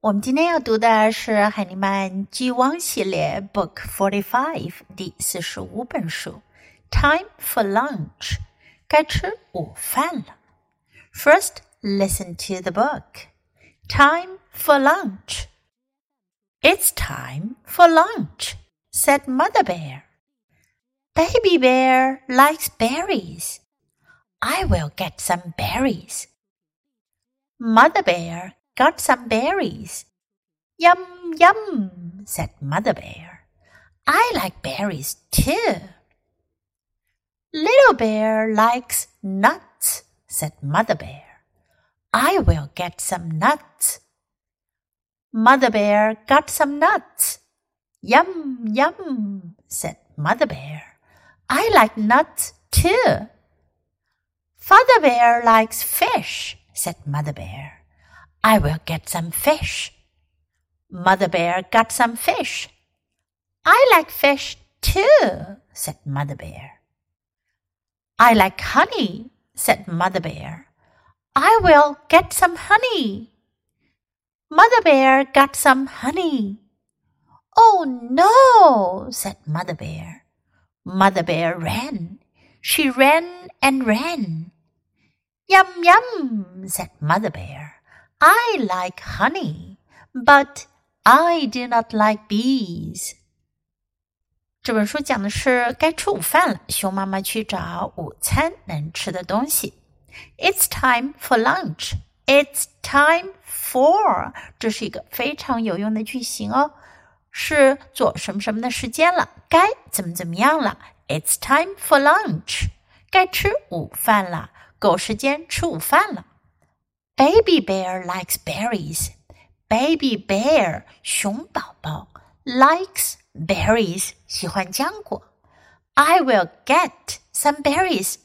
我们今天要读的是海尼曼 G1 系列 Book Forty Five 第四十五本书。Time for lunch，该吃午饭了。First, listen to the book. Time for lunch. It's time for lunch, said Mother Bear. Baby Bear likes berries. I will get some berries. Mother Bear got some berries. Yum, yum, said Mother Bear. I like berries too. Little Bear likes nuts, said Mother Bear. I will get some nuts. Mother Bear got some nuts. Yum, yum, said Mother Bear. I like nuts too. Father Bear likes fish, said Mother Bear. I will get some fish. Mother Bear got some fish. I like fish too, said Mother Bear. I like honey, said Mother Bear. I will get some honey. Mother Bear got some honey. Oh no, said Mother Bear. Mother Bear ran. She ran and ran. Yum, yum, said Mother Bear. I like honey, but I do not like bees. 这本书讲的是该吃午饭了，熊妈妈去找午餐能吃的东西。It's time for lunch. It's time for，这是一个非常有用的句型哦，是做什么什么的时间了，该怎么怎么样了。It's time for lunch，该吃午饭了，够时间吃午饭了。Baby bear likes berries. Baby bear 熊宝宝 likes berries 喜欢浆果。I will get some berries.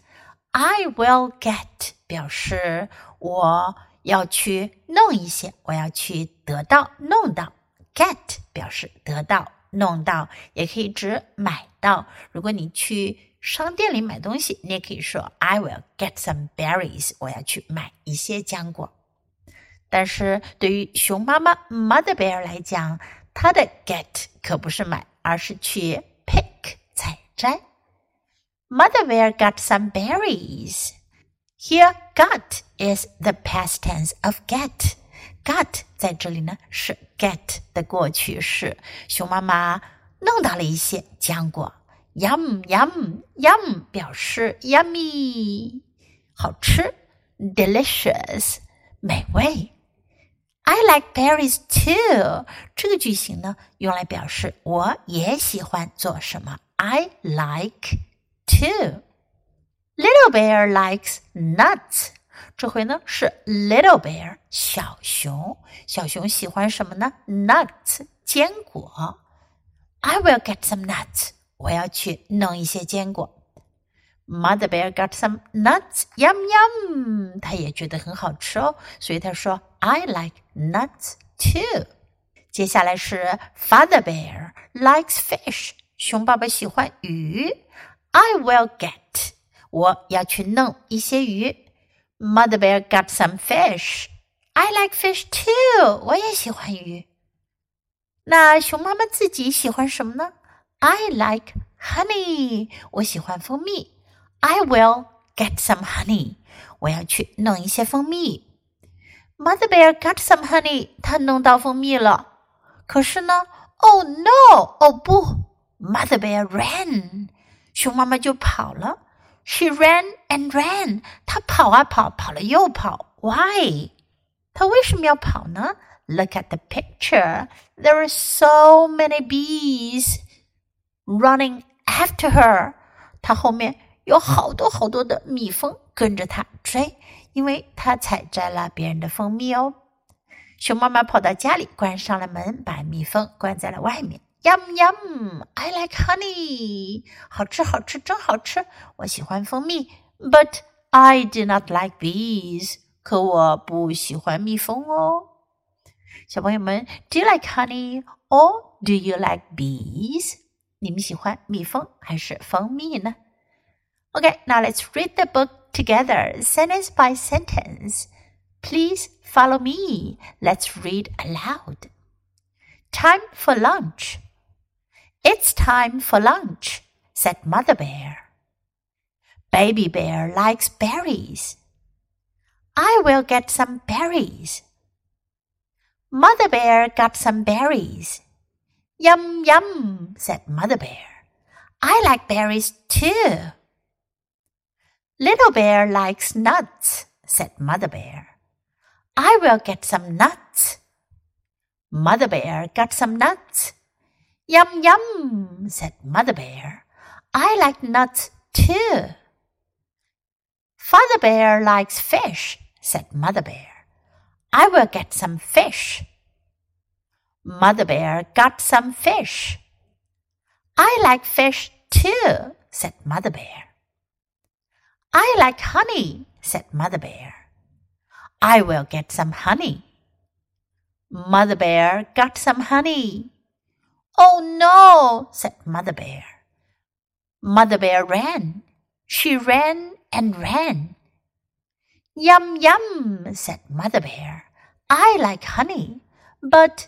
I will get 表示我要去弄一些，我要去得到、弄到。Get 表示得到、弄到，也可以指买到。如果你去 商店里买东西，你也可以说 I will get some berries。我要去买一些浆果。但是对于熊妈妈 Mother Bear 来讲，它的 get 可不是买，而是去 pick 采摘。Mother Bear got some berries. Here, got is the past tense of get. Got 在这里呢是 get 的过去式。熊妈妈弄到了一些浆果。Yum yum yum 表示 yummy，好吃；delicious，美味。I like berries too。这个句型呢，用来表示我也喜欢做什么。I like too。Little bear likes nuts。这回呢是 little bear 小熊，小熊喜欢什么呢？nuts 坚果。I will get some nuts。 我要去弄一些坚果。Mother bear got some nuts, yum yum。他也觉得很好吃哦，所以他说 I like nuts too。接下来是 Father bear likes fish。熊爸爸喜欢鱼。I will get。我要去弄一些鱼。Mother bear got some fish. I like fish too. 我也喜欢鱼。那熊妈妈自己喜欢什么呢 ？I like honey，我喜欢蜂蜜。I will get some honey，我要去弄一些蜂蜜。Mother bear got some honey，她弄到蜂蜜了。可是呢，Oh no，哦不，Mother bear ran，熊妈妈就跑了。She ran and ran，她跑啊跑，跑了又跑。Why？她为什么要跑呢？Look at the picture. There are so many bees Running after her，她后面有好多好多的蜜蜂跟着她追，因为她采摘了别人的蜂蜜哦。熊妈妈跑到家里，关上了门，把蜜蜂关在了外面。Yum yum, I like honey，好吃好吃真好吃，我喜欢蜂蜜。But I do not like bees，可我不喜欢蜜蜂哦。小朋友们，Do you like honey or do you like bees？你们喜欢蜜蜂还是蜂蜜呢？Okay, now let's read the book together, sentence by sentence. Please follow me. Let's read aloud. Time for lunch. It's time for lunch, said Mother Bear. Baby Bear likes berries. I will get some berries. Mother Bear got some berries. Yum, yum, said Mother Bear. I like berries too. Little Bear likes nuts, said Mother Bear. I will get some nuts. Mother Bear got some nuts. Yum, yum, said Mother Bear. I like nuts too. Father Bear likes fish, said Mother Bear. I will get some fish. Mother Bear got some fish. I like fish too, said Mother Bear. I like honey, said Mother Bear. I will get some honey. Mother Bear got some honey. Oh no, said Mother Bear. Mother Bear ran. She ran and ran. Yum, yum, said Mother Bear. I like honey, but